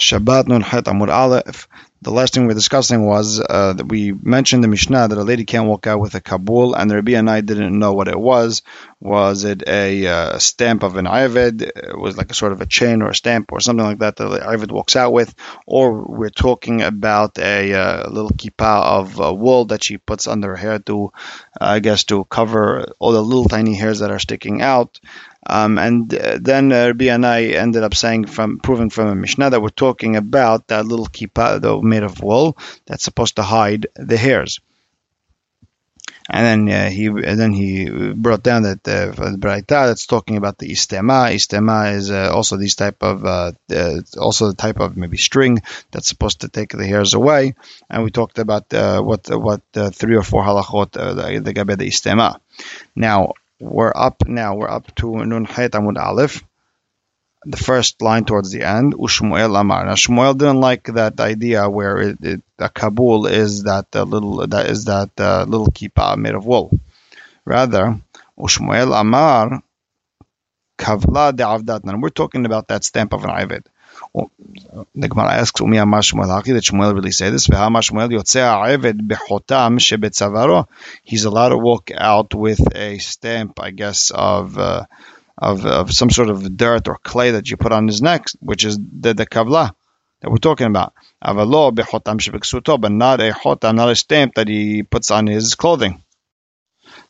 Shabbat Nun Het Amud Aleph. The last thing we were discussing was uh, that we mentioned the Mishnah that a lady can't walk out with a kabul, and the Rabbi and I didn't know what it was. Was it a uh, stamp of an Ayvid? It was like a sort of a chain or a stamp or something like that that the Ayvid walks out with, or we're talking about a uh, little kippah of uh, wool that she puts under her hair to, I guess, to cover all the little tiny hairs that are sticking out. Um, and uh, then uh, Rabbi and I ended up saying from proving from a Mishnah that we're talking about that little kippah though made of wool that's supposed to hide the hairs. And then uh, he and then he brought down that uh, Braita that's talking about the istema. Istema is uh, also these type of uh, uh, also the type of maybe string that's supposed to take the hairs away. And we talked about uh, what what three or four halachot uh, the, the gabe the istema. Now we're up now. We're up to Nun Hayt Amud Aleph, the first line towards the end. Ushmuel Amar. Now Shmuel didn't like that idea where it, it, a Kabul is that uh, little that is that uh, little kippah made of wool. Rather, Ushmuel Amar Kavla de Avdat. Now we're talking about that stamp of an Ivid. The Gemara asks, "Umi Amar Shmuel Did Shmuel really say this? V'Hamar Shmuel Yotzei Ha'eved shebetzavaro. He's allowed to walk out with a stamp, I guess, of uh, of of some sort of dirt or clay that you put on his neck, which is the the kavla that we're talking about. Avalo bechotam shebeksuto, but not a chotam, not a stamp that he puts on his clothing.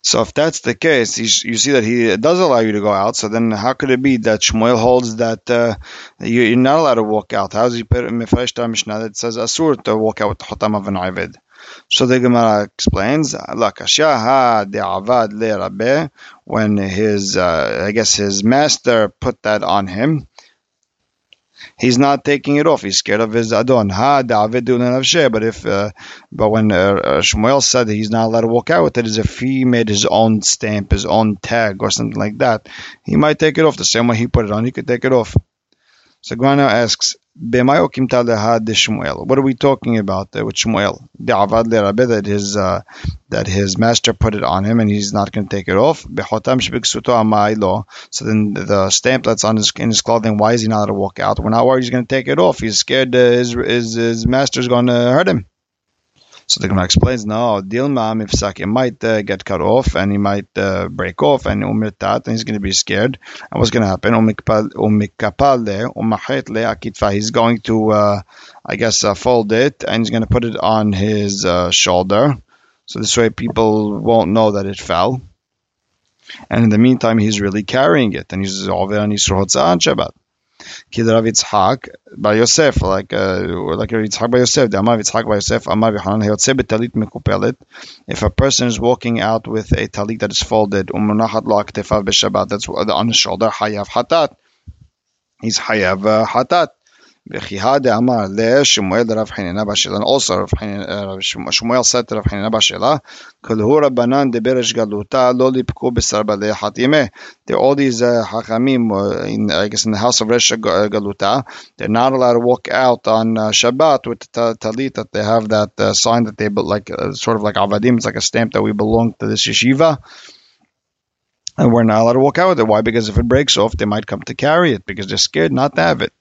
So if that's the case, you, see that he does allow you to go out. So then, how could it be that Shmuel holds that uh, you, are not allowed to walk out? How does he put Mefresh Mishnah that says asur to walk out with the hotam of an Ived? So the Gemara explains, when his, uh, I guess his master put that on him, he's not taking it off. He's scared of his adon. Ha David But if, uh, but when uh, uh, Shmuel said he's not allowed to walk out with it, if he made his own stamp, his own tag, or something like that, he might take it off the same way he put it on. He could take it off. Gemara asks, "Bemayo kim talleha de Shmuel? what are we talking about with Shmuel? That his uh, that his master put it on him and he's not going to take it off. So then the stamp that's on his in his clothing, why is he not allowed to walk out? We're not worried he's going to take it off. He's scared uh, his, his his master's going to hurt him. So the Gemara explains, no, Dilma Mifsak, it might uh, get cut off and he might uh, break off and umirtat, and he's going to be scared. And what's going to happen? He's going to, uh, I guess, uh, fold it and he's going to put it on his uh, shoulder. So this way people won't know that it fell. And in the meantime, he's really carrying it and he's over on Yisroel Shabbat. Kid Rav Yitzhak by Yosef, like uh, like by Yosef, the Amar by Yosef, Amar mekupelet. If a person is walking out with a talit that is folded, that's on his shoulder, hayav hatat. He's hayav V'chihade amar le Shmuel Rav Hanina b'ashela. And also Rav Shmuel said to Rav Hanina b'ashela, Kolhu Rabbanan de Beresh Galuta lo lipku b'sar b'lei hatime. There all these uh, hachamim uh, in I guess in the house of Resh Galuta, they're not allowed to walk out on uh, Shabbat with the talit that they have that uh, sign that they like uh, sort of like avadim, it's like a stamp that we belong to this yeshiva and we're not allowed to walk out with it. Why? Because if it breaks off, they might come to carry it because they're scared not to have it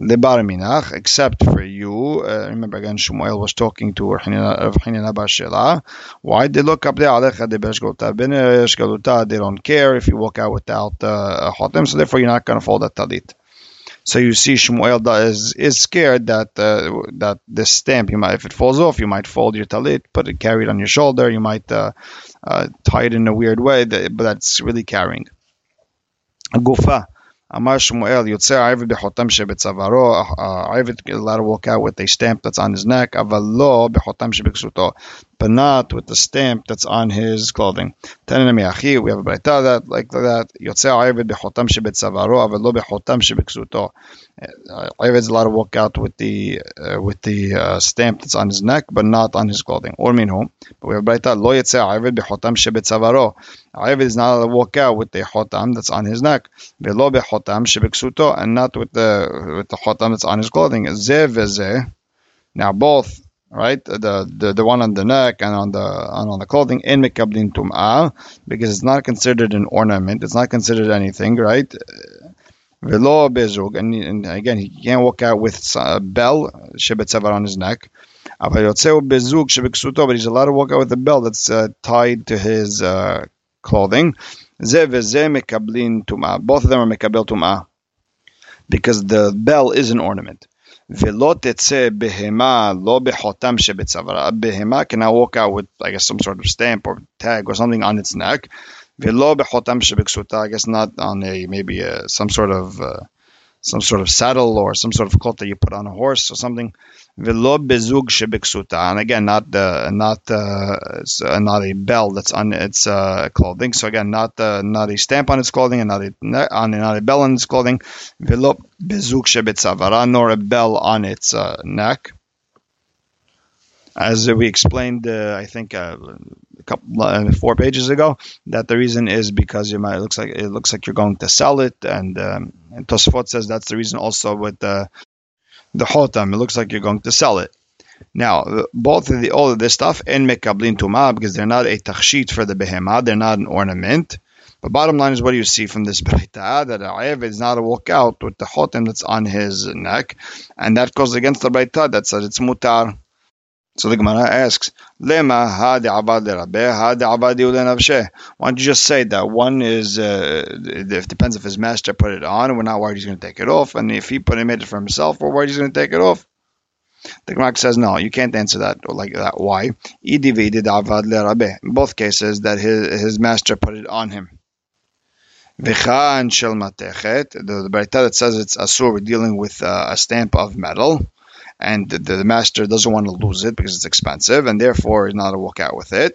the Bar Minach, except for you. Uh, remember again, Shmuel was talking to Rav Hanina Bashela. Why they look up there? Alecha de Beshgolta They don't care if you walk out without uh, a hotem, so therefore you're not going to fold that talit. So you see, Shmuel is is scared that uh, that this stamp, you might if it falls off, you might fold your talit, put it carry it on your shoulder. You might uh, uh, tie it in a weird way, but that's really carrying. Gufa. Amar Shmuel, Yotze Arvid Bechotam Shebetzavaro, Arvid allowed to walk out with a stamp that's on his neck, Avalo Bechotam Shebeksuto, but not with the stamp that's on his clothing. We have a Braita that, like that, Yotze Arvid Bechotam Avalo Bechotam Shebeksuto. Ivid's allowed to walk out with the uh, with the uh, stamp that's on his neck, but not on his clothing. Or minhu. But we have Braita, Lo Yotze Arvid Bechotam Shebetzavaro. Ivid is not allowed to walk out with the chotam that's on his neck. Velo Bechotam Shebeksuto, and not with the with the chotam that's on his clothing. Zeh Now both right? The, the the one on the neck and on the and on the clothing in mekablin tum'ah because it's not considered an ornament. It's not considered anything, right? Velo bezug, and, again, he can't walk out with a bell, shebetzavar on his neck. But he's allowed to walk out with a bell that's uh, tied to his uh, clothing. Both of them are mekabel tum'ah because the bell is an ornament. Velo tetze behema lo behotam shebetzavara. Behema can I walk out with, I guess, some sort of stamp or tag or something on its neck. Velo behotam shebeksuta. I guess not on a maybe uh, some sort of uh, some sort of saddle or some sort of cloth that you put on a horse or something. Velo bezug shebeksuta. And again, not the not uh, not a bell that's on its uh, clothing. So again, not uh, not a stamp on its clothing and not a on not a bell on its clothing. Velo bezug shebetzavara, nor a bell on its uh, neck. As we explained, uh, I think uh, couple uh, four pages ago, that the reason is because you might it looks like it looks like you're going to sell it, and, um, and Tosfot says that's the reason also with the the hotam. It looks like you're going to sell it. Now, both of the all of this stuff in mekablin tuma because they're not a tachshit for the behemah, they're not an ornament. But bottom line is, what do you see from this brayta that Ayev is not a walk out with the hotam that's on his neck, and that goes against the brayta that says it's mutar. So the Gemara asks, Lema ha de'avad le'rabeh, ha de'avad Why don't you just say that one is, uh, it depends if his master put it on, we're not worried he's going to take it off, and if he put it, made it for himself, we're worried he's going to take it off. The Gemara says, no, you can't answer that like that. Why? In both cases, that his, his master put it on him. V'chan shel matechet, the, the Braita that says it's asur, we're dealing with uh, a stamp of metal and the, the, master doesn't want to lose it because it's expensive, and therefore he's not to walk out with it.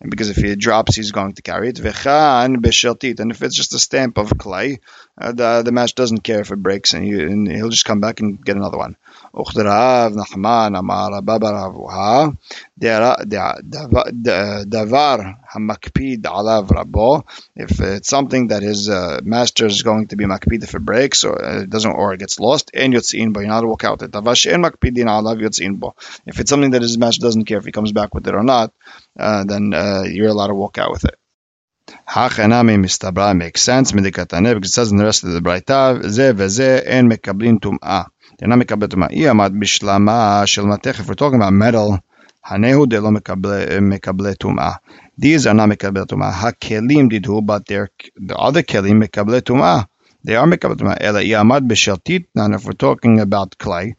And because if he drops, he's going to carry it. And if it's just a stamp of clay, uh, the, the master doesn't care if it breaks, and, you, and he'll just come back and get another one. أخت راب نحمان أمار بابا ربوها دvar hamakpid alav rabo. If it's something that his uh, master is going to be makpid if it breaks or it doesn't or it gets lost, and yotzin bo, you're not to walk out it. Davash en makpidin alav yotzin bo. If it's something that his master doesn't care if he comes back with it or not, uh, then uh, you're allowed to walk out with it. Hachanami Mistabra makes sense. Medikatanev, because it says in the rest of the Braita, Ze veze en mekablin tum'a. They're not mekablet tum'a. Iyamad bishlama shel matech. If we're talking about metal, Hanehu de lo mekable tum'a. These are not mekable tum'a. Hakelim didhu, but they're, the other kelim mekable tum'a. They are mekable tum'a. Ela iyamad bishel titnan. If we're talking about clay,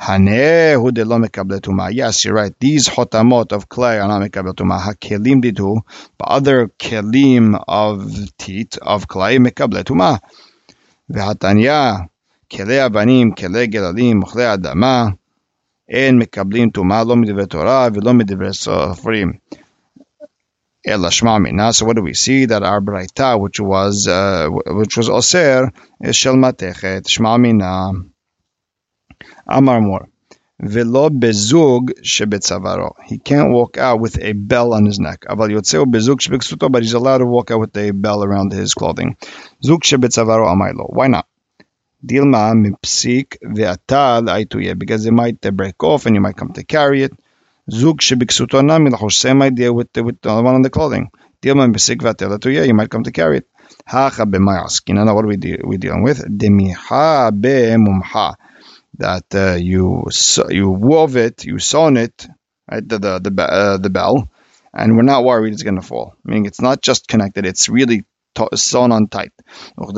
הנהו דלא מקבלי טומאה. Yes, you're right. These חותמות of clay are not מקבלי טומאה. הכלים דידו, but other כלים of teeth, of clay, מקבלי טומאה. והתניא כלי אבנים, כלי גללים, אוכלי אדמה, אין מקבלים טומאה לא מדברי תורה ולא מדברי סופרים. אלא שמע מינה, so what do we see? That our braita, which was, uh, which was אוסר, is של מתכת, שמע מינה. Amar Mor. Velo bezug shebetzavaro. He can't walk out with a bell on his neck. Aval yotzeu bezug shebeksuto, but he's allowed to walk out with a bell around his clothing. Zug shebetzavaro amaylo. Why not? Dilma mipsik ve'atal aituye. Because they might break off and you might come to carry it. Zug shebeksuto nami. Same idea with the, with the one on the clothing. Dilma mipsik ve'atal aituye. You might come to carry it. Hacha b'mayaskin. Now what are we, de- we dealing with? Demiha be'mumha that uh, you you wove it, you sewn it, right? The the the, uh, the bell, and we're not worried it's going to fall. I mean, it's not just connected; it's really t- sewn on tight. If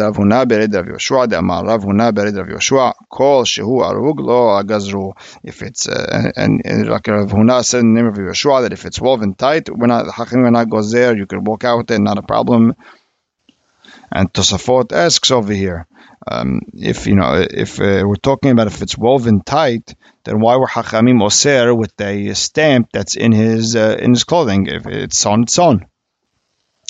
it's uh, and, like Rav Huna said in the name of Yeshua that if it's woven tight, we're not we're not gozer. You can walk out there, not a problem. And Tosafot asks over here, um, if you know, if uh, we're talking about if it's woven tight, then why were Hachamim Oser with a stamp that's in his uh, in his clothing? If it's on its own.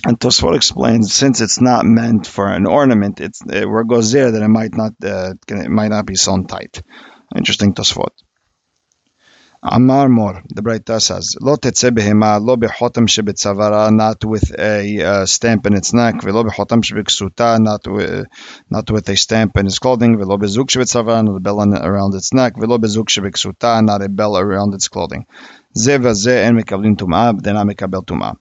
And Tosfot explains, since it's not meant for an ornament, it's it, where it goes there that it might not uh, it might not be sewn tight. Interesting Tosfot. Amar Mor, the Breita says, Lo tetze behema, lo bechotam shebetzavara, not with a uh, stamp in its neck, velo bechotam shebeksuta, not, with, not with a stamp in its clothing, velo bezuk shebetzavara, not a bell around its neck, velo bezuk shebeksuta, not a bell around its clothing. Ze vaze en mekablim tumah, b'dena mekabel tumah.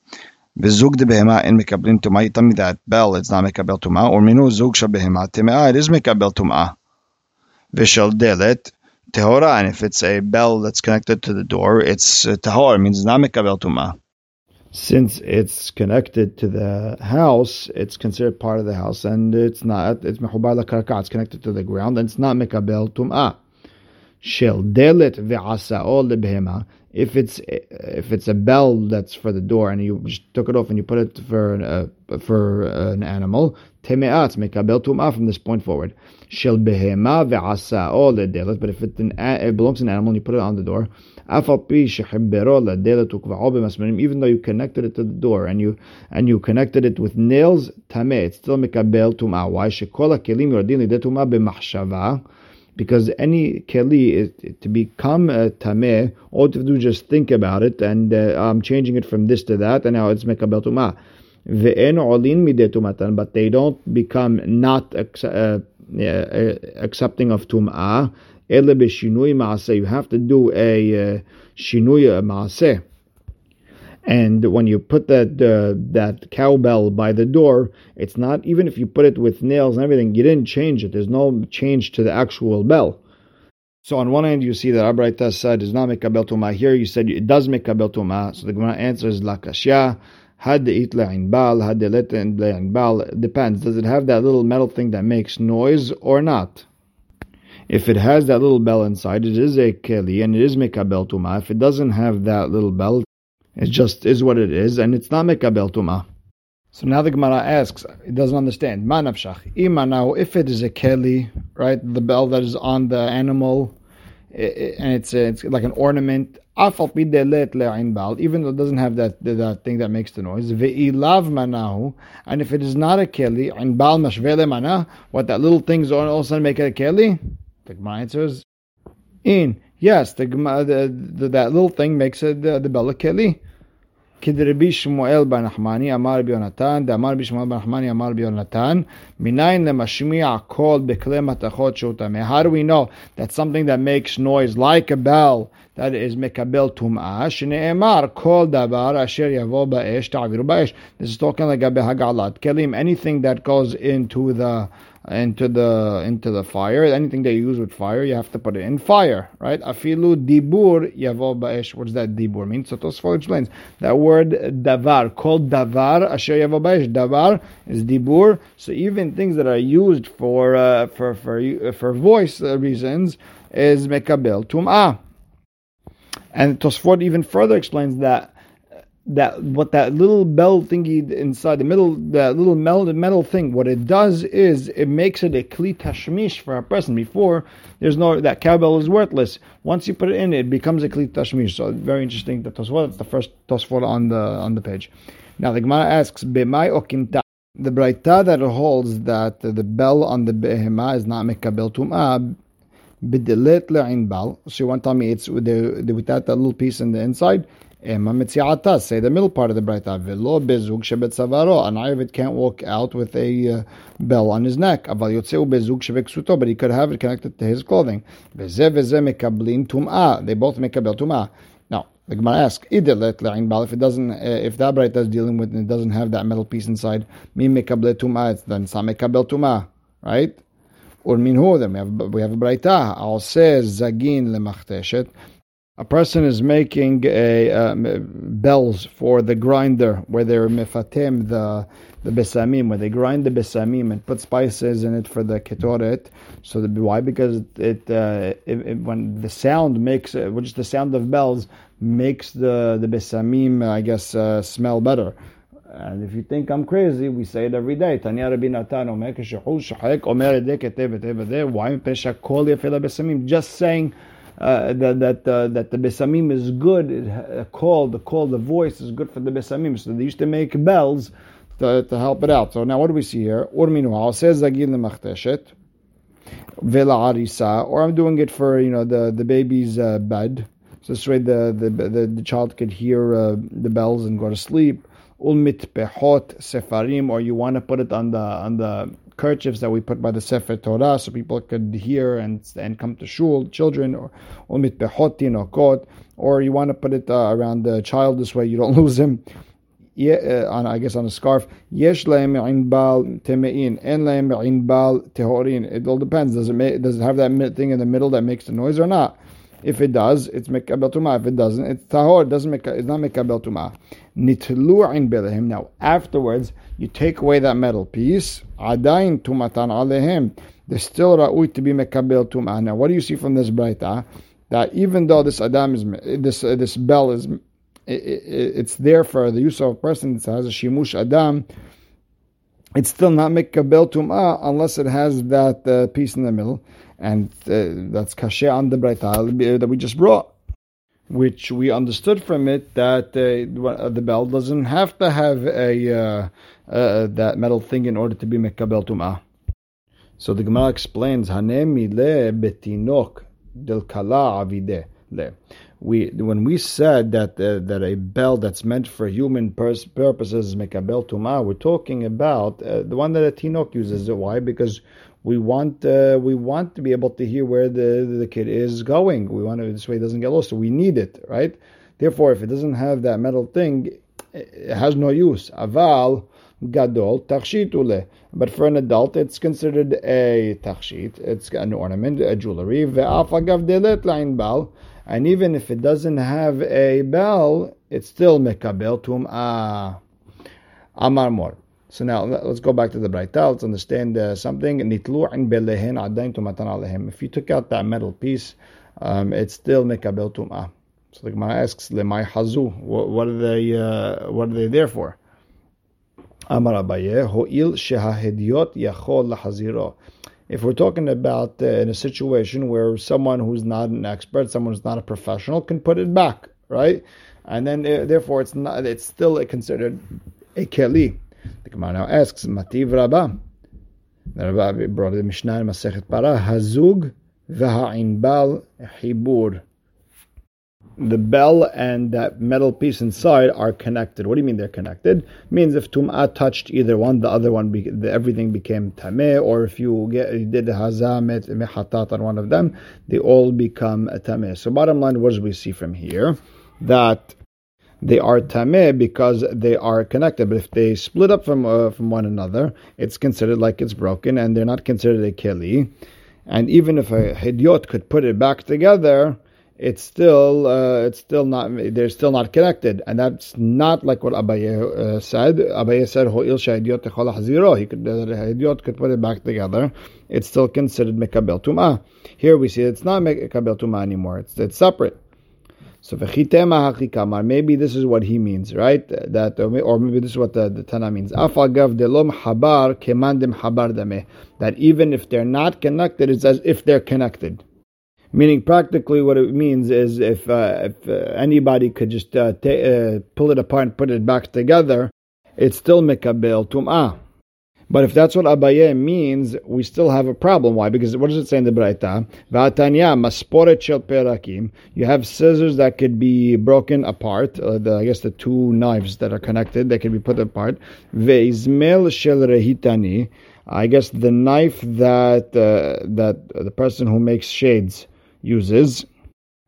Bezuk de behema en mekablim tumah, you that bell it's not mekabel tumah, or minu zug shebehema, temea, it is mekabel tumah. Vishal delet, tehora, and if it's a bell that's connected to the door, it's uh, tahor. It means not mekabel tuma. Since it's connected to the house, it's considered part of the house, and it's not. It's mechubar la It's connected to the ground, and it's not mekabel tuma. Shel delet ve'asa'ol lebehema, if it's if it's a bell that's for the door and you just took it off and you put it for an, uh, for an animal, temeat mekabel tumah from this point forward. Shel behema. But if it, an, it belongs to an animal and you put it on the door, even though you connected it to the door and you and you connected it with nails, tameh, it's still mekabel tumah. Why? Shekola kelim yordin lidetuma b'machshava because any keli is to become a tameh, all to do just think about it, and uh, I'm changing it from this to that, and now it's mekabel tumah. But they don't become not uh, accepting of tumah. You have to do a uh, shinui maaseh. And when you put that uh, that cowbell by the door, it's not even if you put it with nails and everything, you didn't change it. There's no change to the actual bell. So on one hand, you see that Abraita said does not make a bell tuma. Here you said it does make a bell tuma. So the Gemara answers lakashya. Had the it bal, had the let bal. Depends. Does it have that little metal thing that makes noise or not? If it has that little bell inside, it is a keli and it is mekabel tuma. If it doesn't have that little bell, it just is what it is, and it's not mekabel tuma. So now the Gemara asks, it doesn't understand. Manavshach. Ima now, if it is a keli, right, the bell that is on the animal, and it's it's like an ornament. Even though it doesn't have that that thing that makes the noise, manahu, and if it is not a keli, inbal mashvele mana, what that little thing's all of a sudden make it a keli? The Gemara answers, in yes, the, the, the, that little thing makes it the, the bella keli. כדרבי שמואל בן נחמני אמר רבי יונתן, דאמר רבי שמואל בן נחמני אמר רבי יונתן, מניין למשמיע קול בכלי מתכות שהוא טמא. How do we know that something that makes noise like a bell that is mekabel tum'ah, shen'emar kol davar asher yavo ba'esh ta'aviru ba'esh. This is talking like hagalat kelim, anything that goes into the into the into the fire, anything that you use with fire, you have to put it in fire, right? Afilu dibur yavo ba'esh. What does that dibur mean? So Tosfot explains that word davar, called davar asher yavo ba'esh. Davar is dibur. So even things that are used for uh, for for for voice reasons is mekabel tum'ah. And Tosfot even further explains that that what that little bell thingy inside the middle, that little metal, metal thing, what it does is it makes it a kli tashmish for a person. Before there's no that cowbell is worthless. Once you put it in, it becomes a kli tashmish. So very interesting. The Tosfot, the first Tosfot on the on the page. Now the Gemara asks, "B'may okimta." The Braita that holds that the bell on the behema is not mekabel tum'ah. To tell me it's with the, the, without that little piece in the inside? Say the middle part of the Braita. Shebetzavaro. An Ayavit can't walk out with a uh, bell on his neck. But he could have it connected to his clothing. Veze veze mekablim tum'ah. They both make a bell tum'ah. Now, the Gemara asks. If it doesn't, uh, if that Braita is dealing with and it doesn't have that metal piece inside, mekable tum'ah, it's then mekabel tum'ah. Right? Or minhu, then we have, we have a Braita. Says zagin lemachteshet a person is making a um, bells for the grinder where they're mifatim the the besamim where they grind the besamim and put spices in it for the ketoret. So the, why? Because it, uh, it, it, when the sound makes which is the sound of bells makes the the besamim I guess uh, smell better. And if you think I'm crazy, we say it every day. Tanya Rabbi Natan Omer Why? Just saying uh, that that uh, that the besamim is good. A uh, call, the call, the voice is good for the besamim. So they used to make bells to, to help it out. So now what do we see here? Urminu says zagil lemachteshet vela arisa, or I'm doing it for you know the the baby's uh, bed. So this way the the, the, the child could hear uh, the bells and go to sleep. Ulmit behot sefarim, or you want to put it on the on the kerchiefs that we put by the Sefer Torah so people could hear and and come to shul, children, or ulmit or kot, or you want to put it uh, around the child this way you don't lose him. uh, on I guess on a scarf. Yesh lehem inbal temein, en lehem inbal tehorin. It all depends. Does it make, does it have that thing in the middle that makes the noise or not? If it does, it's mekabel tuma. If it doesn't, it's tahor. It doesn't make it's not mekabel tuma. Nitlu in belehim. Now afterwards, you take away that metal piece. Adain tumatan alehim. There's still ra'ui to be mekabel tuma. Now, what do you see from this brayta? That even though this adam is this uh, this bell is it's there for the use of a person that has a shimush adam, it's still not mekabel tum'ah unless it has that uh, piece in the middle, and uh, that's kasher on the brayta that we just brought, which we understood from it that uh, the bell doesn't have to have a uh, uh, that metal thing in order to be mekabel tum'ah. So the Gemara explains, Hanemi le betinok del kala avide le we when we said that uh, that a bell that's meant for human pers- purposes make a bell tuma, we're talking about uh, the one that a tinok uses. Why? Because we want uh, we want to be able to hear where the the kid is going. We want to this way it doesn't get lost. So we need it, right? Therefore, if it doesn't have that metal thing, it has no use. Aval gadol tachshit ule. But for an adult, it's considered a tachshit. It's an ornament, a jewelry. Bal. And even if it doesn't have a bell, it's still mekabel tum'ah. Amar mor. So now let's go back to the Braita. Let's understand uh, something. If you took out that metal piece, um, it's still mekabel tum'ah. So the Gemara asks, "Lemay hazu? What are they? Uh, what are they there for?" Amar Abaye, ho'il shehahediot yachol lahaziro if we're talking about uh, in a situation where someone who's not an expert, someone who's not a professional, can put it back, right? And then uh, therefore it's not it's still considered a keli. The Gemara now asks, Mativ Rabba. The Rabba brought the Mishnah in Masechet Para, Hazug v'ha'inbal hibur the bell and that metal piece inside are connected. What do you mean they're connected? It means if tum'ah touched either one, the other one, the, everything became tameh, or if you, get, you did hazamet mehatat on one of them, they all become tameh. So bottom line, what do we see from here? That they are tameh because they are connected. But if they split up from uh, from one another, it's considered like it's broken, and they're not considered a keli. And even if a hidyot could put it back together, it's still uh, it's still not they're still not connected, and that's not like what Abaye uh, said. Abaye said ho'il shahidiyot techol He could the hidiyot could put it back together. It's still considered mekabel tuma. Here we see it's not mekabel tuma anymore. It's it's separate. So maybe this is what he means, right? That or maybe this is what the, the Tana means. Afagav delom habar kemandim habar That even if they're not connected, it's as if they're connected. Meaning, practically, what it means is if uh, if uh, anybody could just uh, ta- uh, pull it apart and put it back together, it's still mikabel tum'ah. But if that's what Abaye means, we still have a problem. Why? Because what does it say in the Braita? Masporet shel perakim. You have scissors that could be broken apart. Uh, the, I guess the two knives that are connected, they can be put apart. Ve'izmel shel rehitani. I guess the knife that uh, that the person who makes shades uses,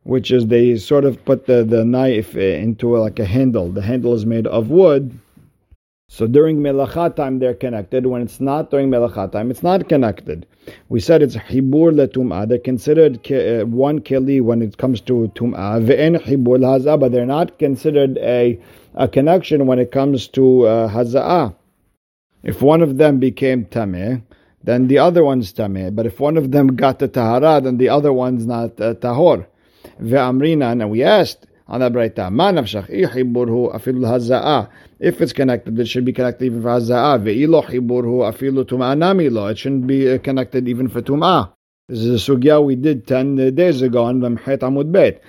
which is they sort of put the, the knife into like a handle. The handle is made of wood. So during melacha time they're connected. When it's not during melacha time, it's not connected. We said it's hibur letum'ah. They're considered uh, one keli when it comes to tum'ah. Ve'en hibur but they're not considered a, a connection when it comes to uh, haza'ah. If one of them became tameh, then the other one's tameh. But if one of them got the tahara, then the other one's not uh, tahor. Ve'amrina, and we asked on that breita. If it's connected, it should be connected even for lo. It shouldn't be uh, connected even for tum'ah. This is a sugya we did 10 days ago on Memchet Amud Bet.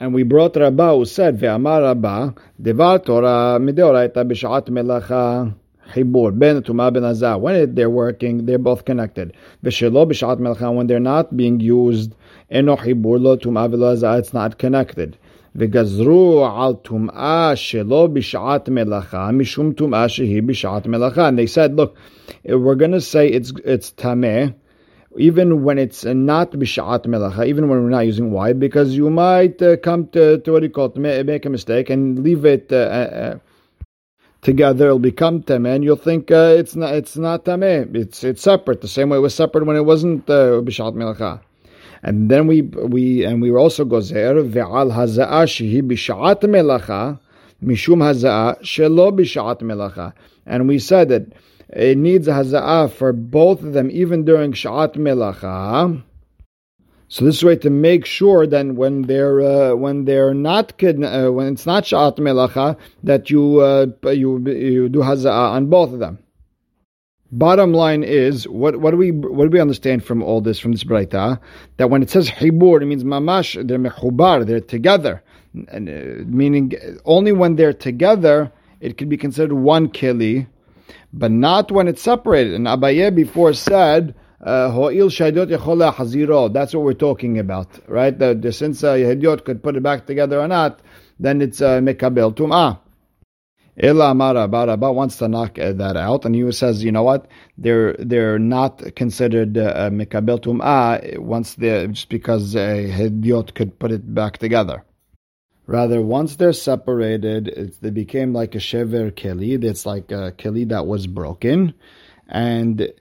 And we brought Rabbah who said, Ve'amar Rabbah, Devar Torah mideoraita b'shat melacha Hibur, ben tuma ben azah. When they're working, they're both connected. V'shelo b'shat melcha. When they're not being used, eno hibur lo tuma v'lo It's not connected. וגזרו על טומאה שלא בשעת מלאכה, משום טומאה שהיא בשעת מלאכה. And they said, look, we're going to say it's, it's tameh, even when it's not bishat melacha, even when we're not using y, because you might uh, come to, to what you call it, make a mistake and leave it uh, uh, together, it'll become tameh, and you'll think uh, it's not it's not tameh. It's it's separate. The same way it was separate when it wasn't b'shat uh, melacha. And then we we and we were also gozer ve'al haza'a shehi b'shat melacha mishum haza'a shelo b'shat melacha. And we said that it needs a haza'a for both of them, even during shat melacha. So this way to make sure that when they're uh, when they're not uh, when it's not shat melacha that you uh, you you do hazaa on both of them. Bottom line is what what do we what do we understand from all this from this brayta that when it says hibur it means mamash they're mechubar they're together and, uh, meaning only when they're together it can be considered one keli, but not when it's separated. And Abaye before said uh, Ho'il shaydot haziro. That's what we're talking about, right? The, since uh, could put it back together or not, then it's uh, mekabel tum'ah. Baraba wants to knock uh, that out, and he says, you know what? They're they're not considered uh, mekabel tum'ah once they just because a Hediot could put it back together. Rather, once they're separated, they became like a shever keli. It's like a keli that was broken, and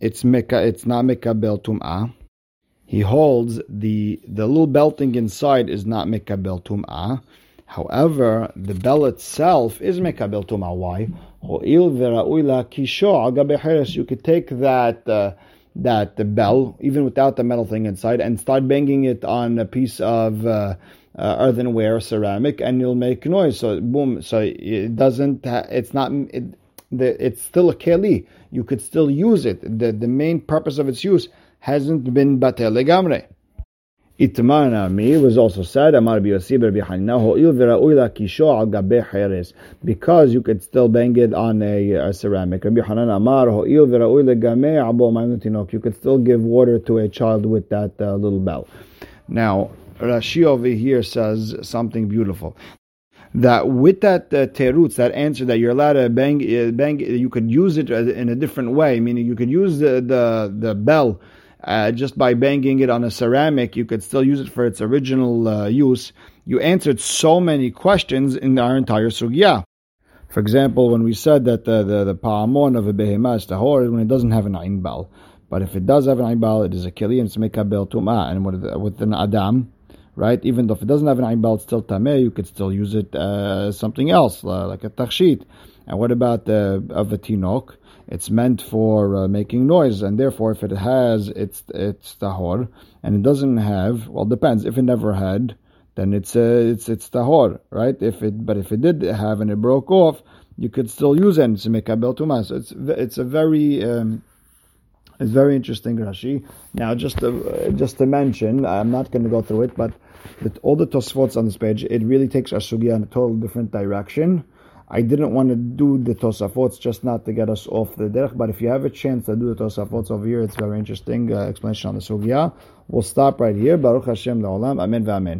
it's meka, it's not mekabel tum'ah. He holds the the little belting inside is not mekabel tum'ah. However, the bell itself is mekabel tum'ah. Why? You could take that uh, that bell, even without the metal thing inside, and start banging it on a piece of uh, uh, earthenware, ceramic, and you'll make noise. So boom. So it doesn't. It's not. It, it's still a keli. You could still use it. The, the main purpose of its use hasn't been batel legamre. Itmana mi was also said Amar because you could still bang it on a, a ceramic. Rabbi Hanan Amar you could still give water to a child with that uh, little bell. Now Rashi over here says something beautiful that with that uh, terutz, that answer that you're allowed to bang, uh, bang, you could use it in a different way. Meaning, you could use the the, the bell uh, just by banging it on a ceramic. You could still use it for its original uh, use. You answered so many questions in our entire sugya. For example, when we said that the the, the pa'amon of a behemah is tahor when it doesn't have an ain bal. But if it does have an ain bal, it is a kili and it's mekabel tumah. And with, with an adam, right? Even though if it doesn't have an ayin it's still tameh. You could still use it uh, something else, uh, like a tachshit. And what about the of a tinok? It's meant for uh, making noise, and therefore, if it has, it's it's tahor, and it doesn't have. Well, depends. If it never had, then it's uh, it's it's tahor, right? If it but if it did have and it broke off, you could still use it to make a bel tumas. So it's it's a very um, it's very interesting Rashi. Now, just to, just to mention, I'm not going to go through it, but the, all the Tosfots on this page, it really takes our sugya in a total different direction. I didn't want to do the Tosafots just not to get us off the derech, but if you have a chance to do the Tosafots over here, it's very interesting uh, explanation on the sugya. We'll stop right here. Baruch Hashem la'olam. Amen v'amen.